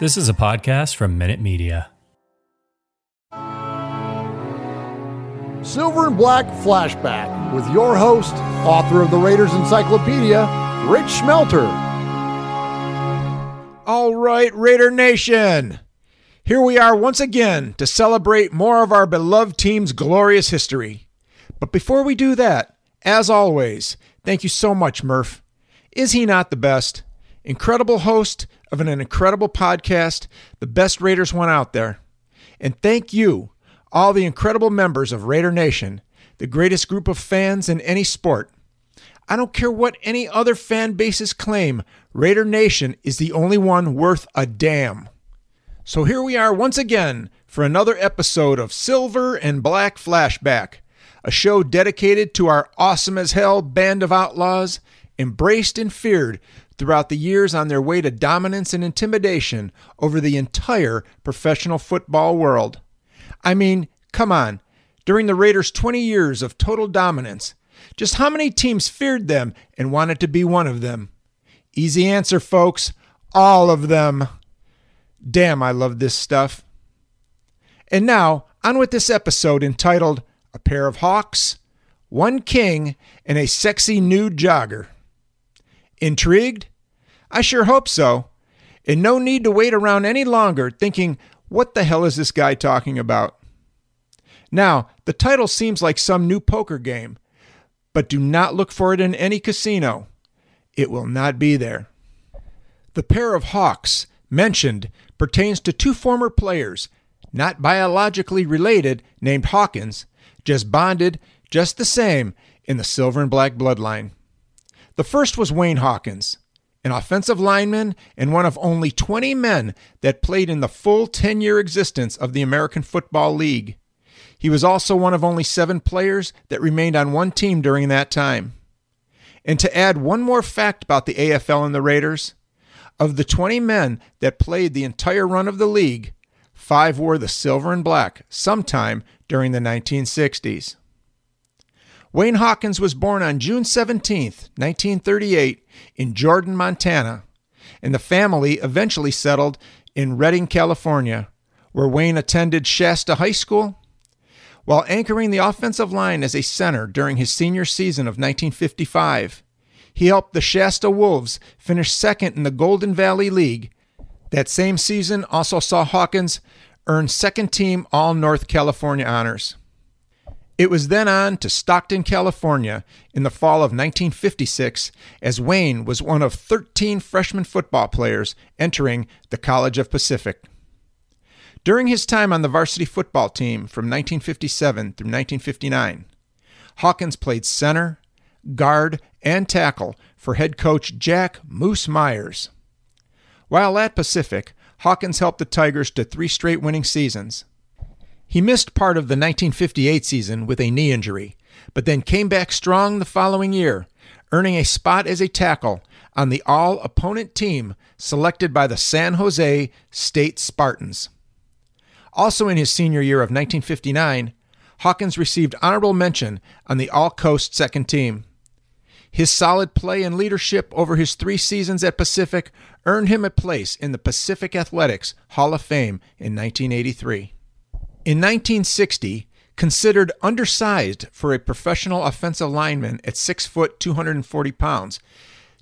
This is a podcast from Minute Media. Silver and Black Flashback with your host, author of the Raiders Encyclopedia, Rich Schmelter. All right, Raider Nation. Here we are once again to celebrate more of our beloved team's glorious history. But before we do that, as always, thank you so much, Murph. Is he not the best? Incredible host of an incredible podcast, the best Raiders one out there. And thank you, all the incredible members of Raider Nation, the greatest group of fans in any sport. I don't care what any other fan bases claim, Raider Nation is the only one worth a damn. So here we are once again for another episode of Silver and Black Flashback, a show dedicated to our awesome as hell band of outlaws, embraced and feared throughout the years on their way to dominance and intimidation over the entire professional football world. I mean, come on, during the Raiders' 20 years of total dominance, just how many teams feared them and wanted to be one of them? Easy answer, folks. All of them. Damn, I love this stuff. And now, on with this episode entitled A Pair of Hawks, One King, and a Sexy Nude Jogger. Intrigued? I sure hope so. And no need to wait around any longer thinking, what the hell is this guy talking about? Now, the title seems like some new poker game, but do not look for it in any casino. It will not be there. The pair of hawks mentioned pertains to two former players, not biologically related, named Hawkins, just bonded just the same in the silver and black bloodline. The first was Wayne Hawkins, an offensive lineman and one of only 20 men that played in the full 10 year existence of the American Football League. He was also one of only seven players that remained on one team during that time. And to add one more fact about the AFL and the Raiders, of the 20 men that played the entire run of the league, five wore the silver and black sometime during the 1960s. Wayne Hawkins was born on June 17, 1938, in Jordan, Montana, and the family eventually settled in Redding, California, where Wayne attended Shasta High School. While anchoring the offensive line as a center during his senior season of 1955, he helped the Shasta Wolves finish second in the Golden Valley League. That same season also saw Hawkins earn second team All North California honors. It was then on to Stockton, California in the fall of 1956 as Wayne was one of 13 freshman football players entering the College of Pacific. During his time on the varsity football team from 1957 through 1959, Hawkins played center, guard, and tackle for head coach Jack Moose Myers. While at Pacific, Hawkins helped the Tigers to three straight winning seasons. He missed part of the 1958 season with a knee injury, but then came back strong the following year, earning a spot as a tackle on the all opponent team selected by the San Jose State Spartans. Also in his senior year of 1959, Hawkins received honorable mention on the All Coast second team. His solid play and leadership over his three seasons at Pacific earned him a place in the Pacific Athletics Hall of Fame in 1983. In 1960, considered undersized for a professional offensive lineman at 6 foot 240 pounds,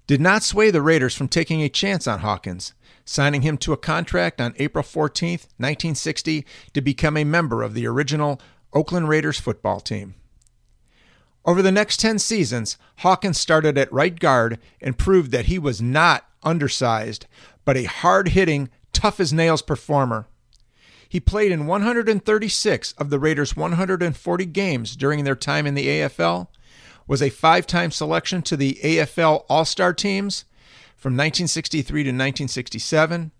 did not sway the Raiders from taking a chance on Hawkins, signing him to a contract on April 14, 1960, to become a member of the original Oakland Raiders football team. Over the next 10 seasons, Hawkins started at right guard and proved that he was not undersized, but a hard hitting, tough as nails performer. He played in 136 of the Raiders' 140 games during their time in the AFL, was a five time selection to the AFL All Star teams from 1963 to 1967,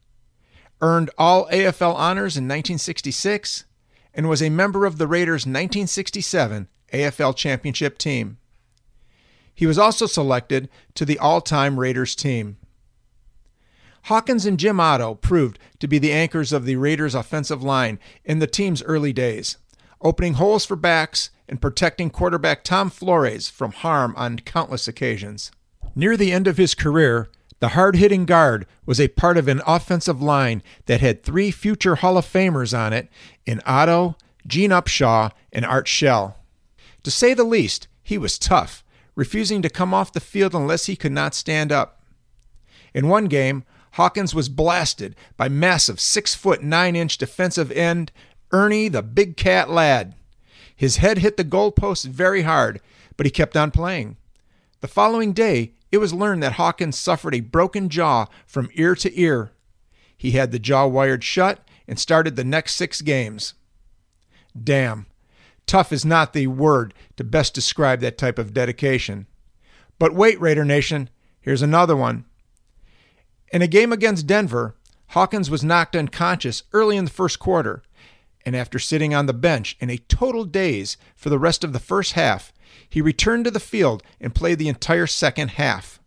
earned all AFL honors in 1966, and was a member of the Raiders' 1967 AFL Championship team. He was also selected to the all time Raiders team. Hawkins and Jim Otto proved to be the anchors of the Raiders' offensive line in the team's early days, opening holes for backs and protecting quarterback Tom Flores from harm on countless occasions. Near the end of his career, The hard hitting guard was a part of an offensive line that had three future Hall of Famers on it in Otto, Gene Upshaw, and Art Shell. To say the least, he was tough, refusing to come off the field unless he could not stand up. In one game, Hawkins was blasted by massive six foot nine inch defensive end Ernie the Big Cat Ladd. His head hit the goalpost very hard, but he kept on playing. The following day, it was learned that Hawkins suffered a broken jaw from ear to ear. He had the jaw wired shut and started the next six games. Damn. Tough is not the word to best describe that type of dedication. But wait, Raider Nation, here's another one. In a game against Denver, Hawkins was knocked unconscious early in the first quarter, and after sitting on the bench in a total daze for the rest of the first half, he returned to the field and played the entire second half.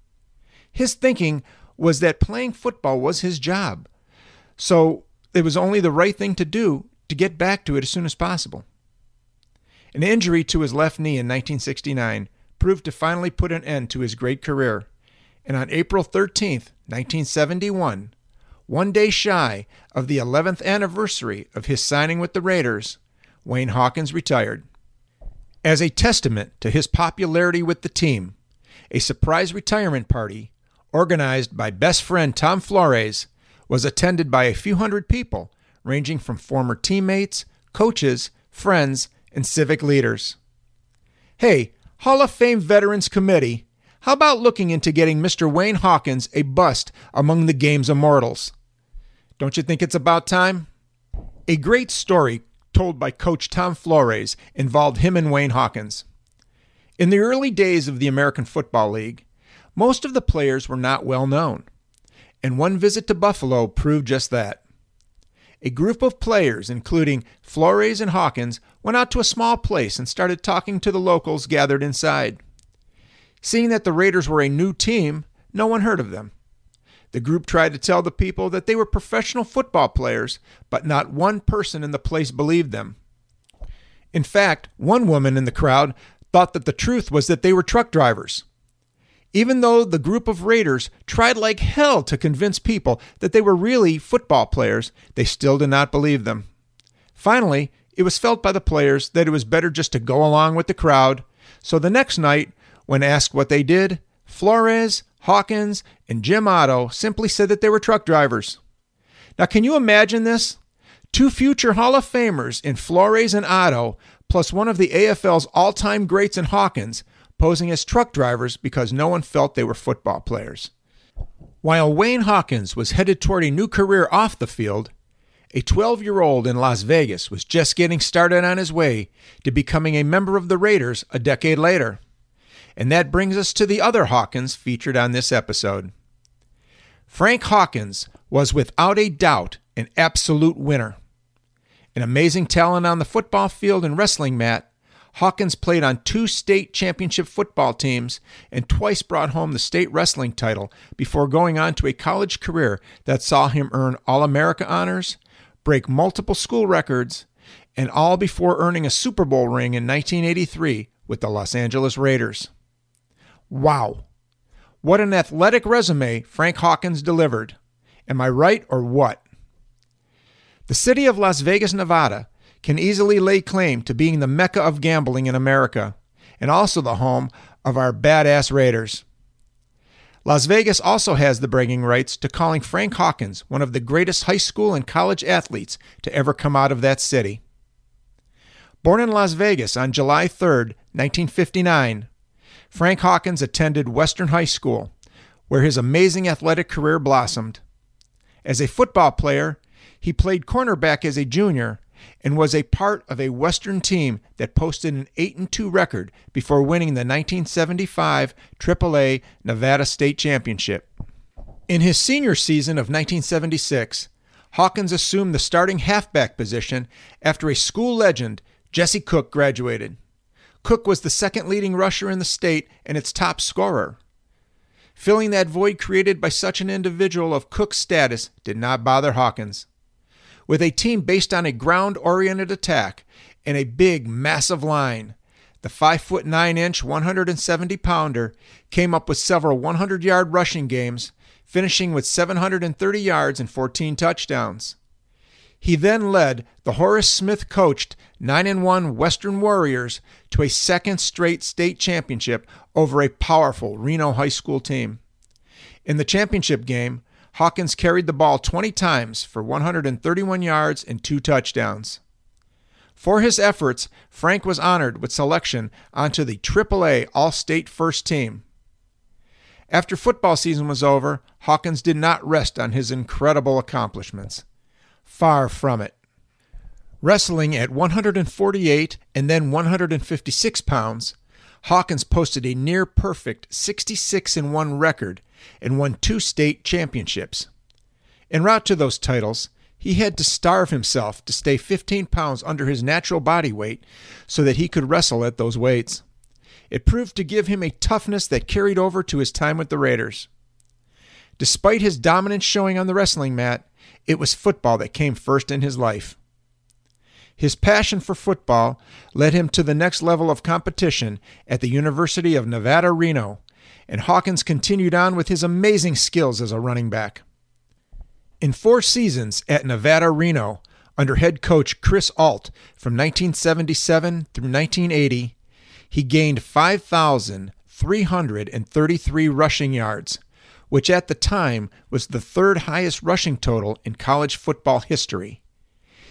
His thinking was that playing football was his job, so it was only the right thing to do to get back to it as soon as possible. An injury to his left knee in 1969 proved to finally put an end to his great career, and on April 13, 1971, one day shy of the 11th anniversary of his signing with the Raiders, Wayne Hawkins retired. As a testament to his popularity with the team, a surprise retirement party, organized by best friend Tom Flores, was attended by a few hundred people, ranging from former teammates, coaches, friends, and civic leaders. Hey, Hall of Fame Veterans Committee, how about looking into getting Mr. Wayne Hawkins a bust among the game's immortals? Don't you think it's about time? A great story told by Coach Tom Flores involved him and Wayne Hawkins. In the early days of the American Football League, most of the players were not well known, and one visit to Buffalo proved just that. A group of players, including Flores and Hawkins, went out to a small place and started talking to the locals gathered inside. Seeing that the Raiders were a new team, no one heard of them. The group tried to tell the people that they were professional football players, but not one person in the place believed them. In fact, one woman in the crowd thought that the truth was that they were truck drivers. Even though the group of Raiders tried like hell to convince people that they were really football players, they still did not believe them. Finally, it was felt by the players that it was better just to go along with the crowd, so the next night, when asked what they did, Flores, Hawkins, and Jim Otto simply said that they were truck drivers. Now, can you imagine this? Two future Hall of Famers in Flores and Otto, plus one of the AFL's all time greats in Hawkins, posing as truck drivers because no one felt they were football players. While Wayne Hawkins was headed toward a new career off the field, a 12 year old in Las Vegas was just getting started on his way to becoming a member of the Raiders a decade later. And that brings us to the other Hawkins featured on this episode. Frank Hawkins was without a doubt an absolute winner. An amazing talent on the football field and wrestling mat, Hawkins played on two state championship football teams and twice brought home the state wrestling title before going on to a college career that saw him earn All America honors, break multiple school records, and all before earning a Super Bowl ring in 1983 with the Los Angeles Raiders. Wow. What an athletic resume Frank Hawkins delivered. Am I right or what? The city of Las Vegas, Nevada can easily lay claim to being the mecca of gambling in America and also the home of our badass Raiders. Las Vegas also has the bragging rights to calling Frank Hawkins one of the greatest high school and college athletes to ever come out of that city. Born in Las Vegas on July 3, 1959, Frank Hawkins attended Western High School, where his amazing athletic career blossomed. As a football player, he played cornerback as a junior and was a part of a Western team that posted an 8 2 record before winning the 1975 AAA Nevada State Championship. In his senior season of 1976, Hawkins assumed the starting halfback position after a school legend, Jesse Cook, graduated. Cook was the second leading rusher in the state and its top scorer. Filling that void created by such an individual of Cook's status did not bother Hawkins. With a team based on a ground oriented attack and a big, massive line, the 5 foot 9 inch, 170 pounder came up with several 100 yard rushing games, finishing with 730 yards and 14 touchdowns. He then led the Horace Smith coached 9 1 Western Warriors to a second straight state championship over a powerful Reno High School team. In the championship game, Hawkins carried the ball 20 times for 131 yards and two touchdowns. For his efforts, Frank was honored with selection onto the AAA All State First Team. After football season was over, Hawkins did not rest on his incredible accomplishments. Far from it. Wrestling at 148 and then 156 pounds, Hawkins posted a near perfect 66 1 record and won two state championships. En route to those titles, he had to starve himself to stay 15 pounds under his natural body weight so that he could wrestle at those weights. It proved to give him a toughness that carried over to his time with the Raiders. Despite his dominant showing on the wrestling mat, it was football that came first in his life. His passion for football led him to the next level of competition at the University of Nevada, Reno, and Hawkins continued on with his amazing skills as a running back. In four seasons at Nevada, Reno, under head coach Chris Ault from 1977 through 1980, he gained 5,333 rushing yards, which at the time was the third highest rushing total in college football history.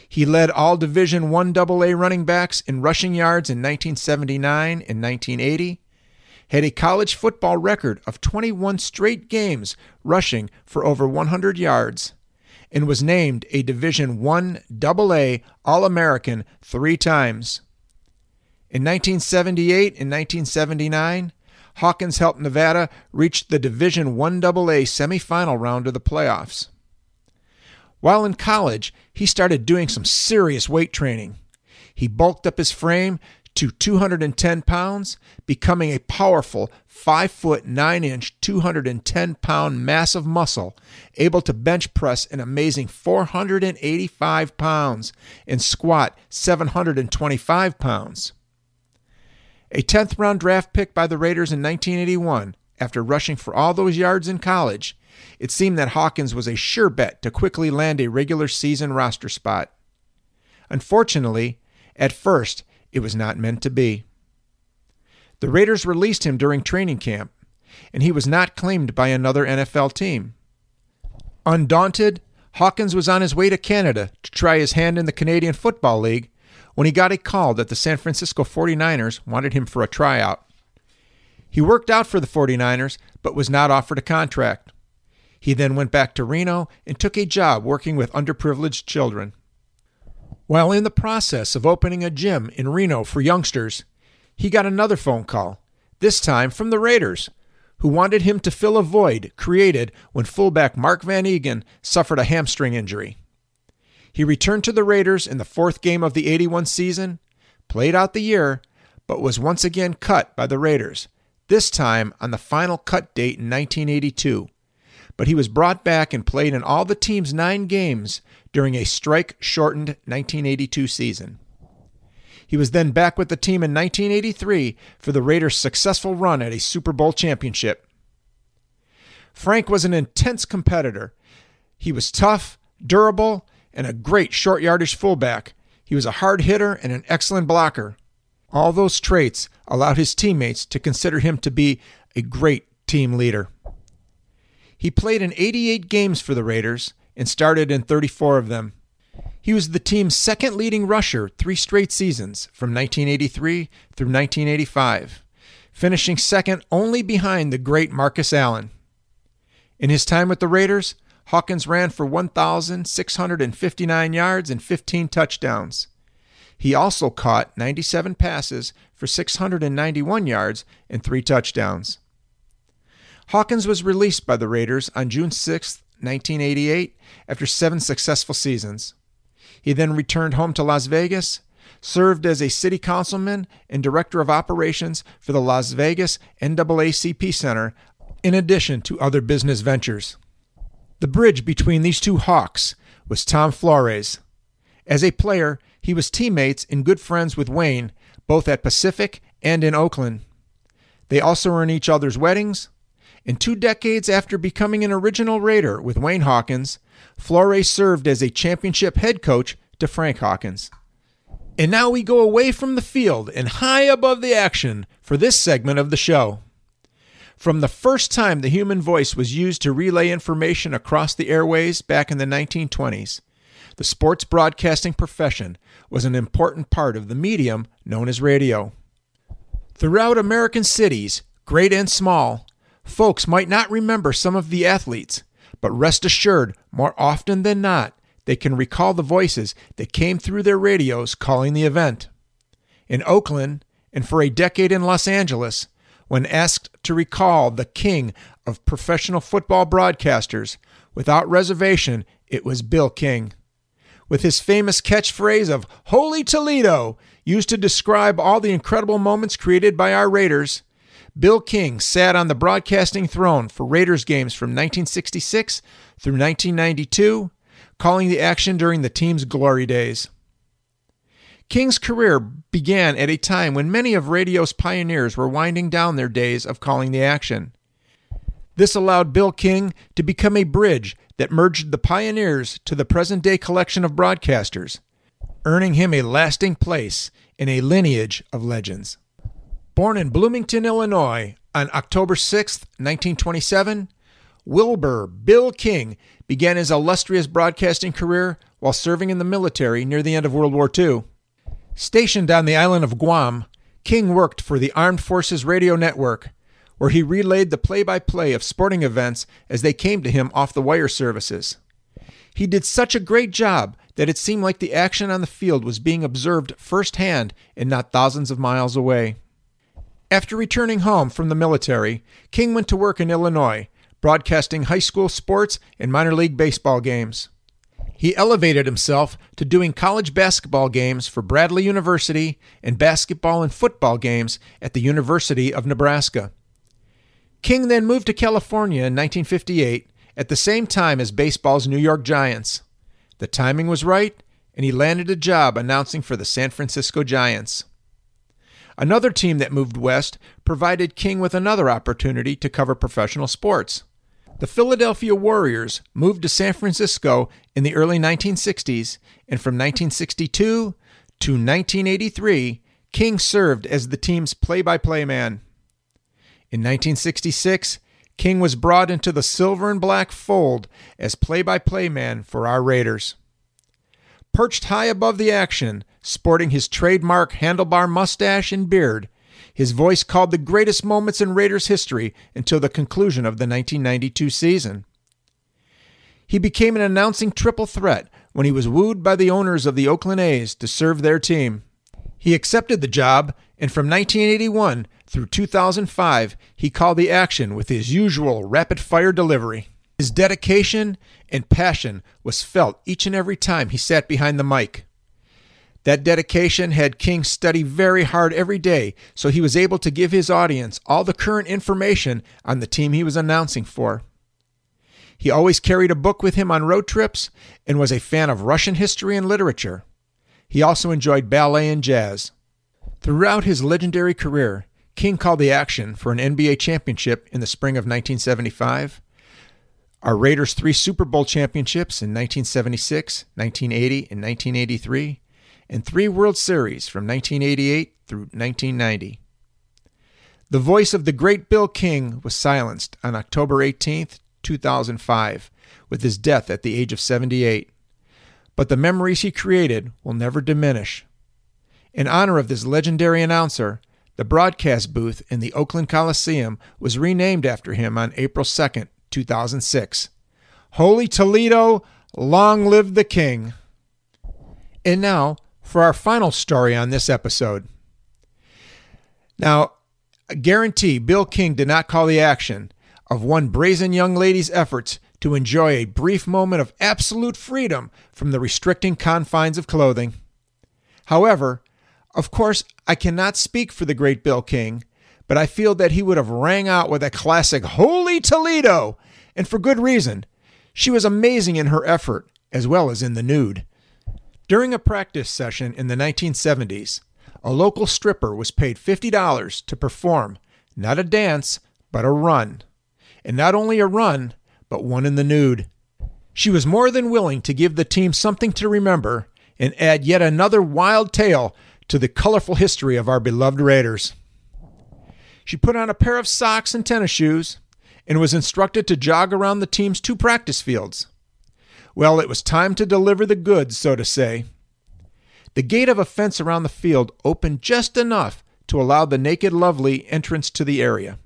He led all Division 1 AA running backs in rushing yards in 1979 and 1980, had a college football record of 21 straight games rushing for over 100 yards, and was named a Division 1 AA All-American 3 times. In 1978 and 1979, Hawkins helped Nevada reach the Division 1 AA semifinal round of the playoffs. While in college, he started doing some serious weight training. He bulked up his frame to 210 pounds, becoming a powerful 5 foot 9 inch, 210 pound mass of muscle, able to bench press an amazing 485 pounds and squat 725 pounds. A 10th round draft pick by the Raiders in 1981, after rushing for all those yards in college, it seemed that Hawkins was a sure bet to quickly land a regular season roster spot. Unfortunately, at first, it was not meant to be. The Raiders released him during training camp, and he was not claimed by another NFL team. Undaunted, Hawkins was on his way to Canada to try his hand in the Canadian Football League when he got a call that the San Francisco 49ers wanted him for a tryout. He worked out for the 49ers, but was not offered a contract. He then went back to Reno and took a job working with underprivileged children. While in the process of opening a gym in Reno for youngsters, he got another phone call, this time from the Raiders, who wanted him to fill a void created when fullback Mark Van Eeghen suffered a hamstring injury. He returned to the Raiders in the fourth game of the 81 season, played out the year, but was once again cut by the Raiders, this time on the final cut date in 1982 but he was brought back and played in all the team's nine games during a strike shortened 1982 season. He was then back with the team in 1983 for the Raiders' successful run at a Super Bowl championship. Frank was an intense competitor. He was tough, durable, and a great short yardage fullback. He was a hard hitter and an excellent blocker. All those traits allowed his teammates to consider him to be a great team leader. He played in 88 games for the Raiders and started in 34 of them. He was the team's second leading rusher three straight seasons from 1983 through 1985, finishing second only behind the great Marcus Allen. In his time with the Raiders, Hawkins ran for 1,659 yards and 15 touchdowns. He also caught 97 passes for 691 yards and three touchdowns. Hawkins was released by the Raiders on June 6, 1988, after seven successful seasons. He then returned home to Las Vegas, served as a city councilman and director of operations for the Las Vegas NAACP Center, in addition to other business ventures. The bridge between these two Hawks was Tom Flores. As a player, he was teammates and good friends with Wayne, both at Pacific and in Oakland. They also were in each other's weddings, and two decades after becoming an original Raider with Wayne Hawkins, Flores served as a championship head coach to Frank Hawkins. And now we go away from the field and high above the action for this segment of the show. From the first time the human voice was used to relay information across the airways back in the 1920s, the sports broadcasting profession was an important part of the medium known as radio. Throughout American cities, great and small, folks might not remember some of the athletes, but rest assured, more often than not, they can recall the voices that came through their radios calling the event. In Oakland, and for a decade in Los Angeles, when asked to recall the king of professional football broadcasters, without reservation, it was Bill King. With his famous catchphrase of Holy Toledo, used to describe all the incredible moments created by our Raiders, Bill King sat on the broadcasting throne for Raiders games from 1966 through 1992 calling the action during the team's glory days. King's career began at a time when many of radio's pioneers were winding down their days of calling the action. This allowed Bill King to become a bridge that merged the pioneers to the present day collection of broadcasters, earning him a lasting place in a lineage of legends. Born in Bloomington, Illinois on October 6, 1927, Wilbur Bill King began his illustrious broadcasting career while serving in the military near the end of World War II. Stationed on the island of Guam, King worked for the Armed Forces Radio Network, where he relayed the play by play of sporting events as they came to him off the wire services. He did such a great job that it seemed like the action on the field was being observed firsthand and not thousands of miles away. After returning home from the military, King went to work in Illinois, broadcasting high school sports and minor league baseball games. He elevated himself to doing college basketball games for Bradley University and basketball and football games at the University of Nebraska. King then moved to California in 1958 at the same time as baseball's New York Giants. The timing was right, and he landed a job announcing for the San Francisco Giants. Another team that moved west provided King with another opportunity to cover professional sports. The Philadelphia Warriors moved to San Francisco in the early 1960s, and from 1962 to 1983, King served as the team's play by play man. In 1966, King was brought into the silver and black fold as play by play man for our Raiders. Perched high above the action, sporting his trademark handlebar mustache and beard, his voice called the greatest moments in Raiders history until the conclusion of the 1992 season. He became an announcing triple threat when he was wooed by the owners of the Oakland A's to serve their team. He accepted the job, and from 1981 through 2005, he called the action with his usual rapid fire delivery. His dedication and passion was felt each and every time he sat behind the mic. That dedication had King study very hard every day so he was able to give his audience all the current information on the team he was announcing for. He always carried a book with him on road trips and was a fan of Russian history and literature. He also enjoyed ballet and jazz. Throughout his legendary career, King called the action for an NBA championship in the spring of 1975, our Raiders' three Super Bowl championships in 1976, 1980, and 1983, and three World Series from 1988 through 1990. The voice of the great Bill King was silenced on October 18, 2005, with his death at the age of 78. But the memories he created will never diminish. In honor of this legendary announcer, the broadcast booth in the Oakland Coliseum was renamed after him on April 2, 2006. Holy Toledo, long live the King! And now, for our final story on this episode. Now, I guarantee Bill King did not call the action of one brazen young lady's efforts to enjoy a brief moment of absolute freedom from the restricting confines of clothing. However, of course, I cannot speak for the great Bill King, but I feel that he would have rang out with a classic Holy Toledo, and for good reason. She was amazing in her effort, as well as in the nude. During a practice session in the 1970s, a local stripper was paid $50 to perform not a dance, but a run. and not only a run, but one in the nude. She was more than willing to give the team something to remember and add yet another wild tale to the colorful history of our beloved Raiders. She put on a pair of socks and tennis shoes and was instructed to jog around the team's two practice fields. Well, it was time to deliver the goods, so to say. The gate of a fence around the field opened just enough to allow the naked lovely entrance to the area.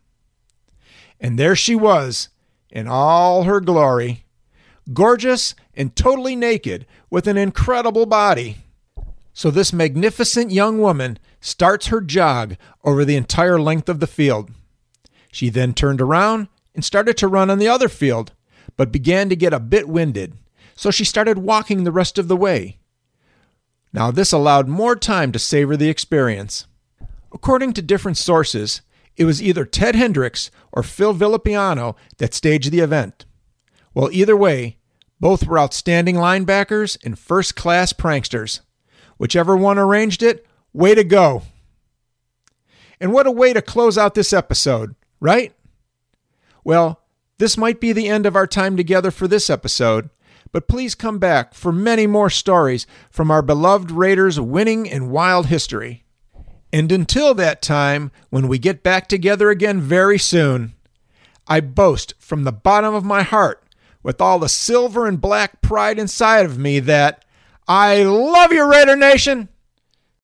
And there she was, in all her glory, gorgeous and totally naked, with an incredible body. So, this magnificent young woman starts her jog over the entire length of the field. She then turned around and started to run on the other field, but began to get a bit winded, so she started walking the rest of the way. Now, this allowed more time to savor the experience. According to different sources, it was either Ted Hendricks or Phil Villapiano that staged the event. Well, either way, both were outstanding linebackers and first class pranksters. Whichever one arranged it, way to go. And what a way to close out this episode, right? Well, this might be the end of our time together for this episode, but please come back for many more stories from our beloved Raiders' winning and wild history. And until that time, when we get back together again very soon, I boast from the bottom of my heart, with all the silver and black pride inside of me, that I love you, Raider Nation!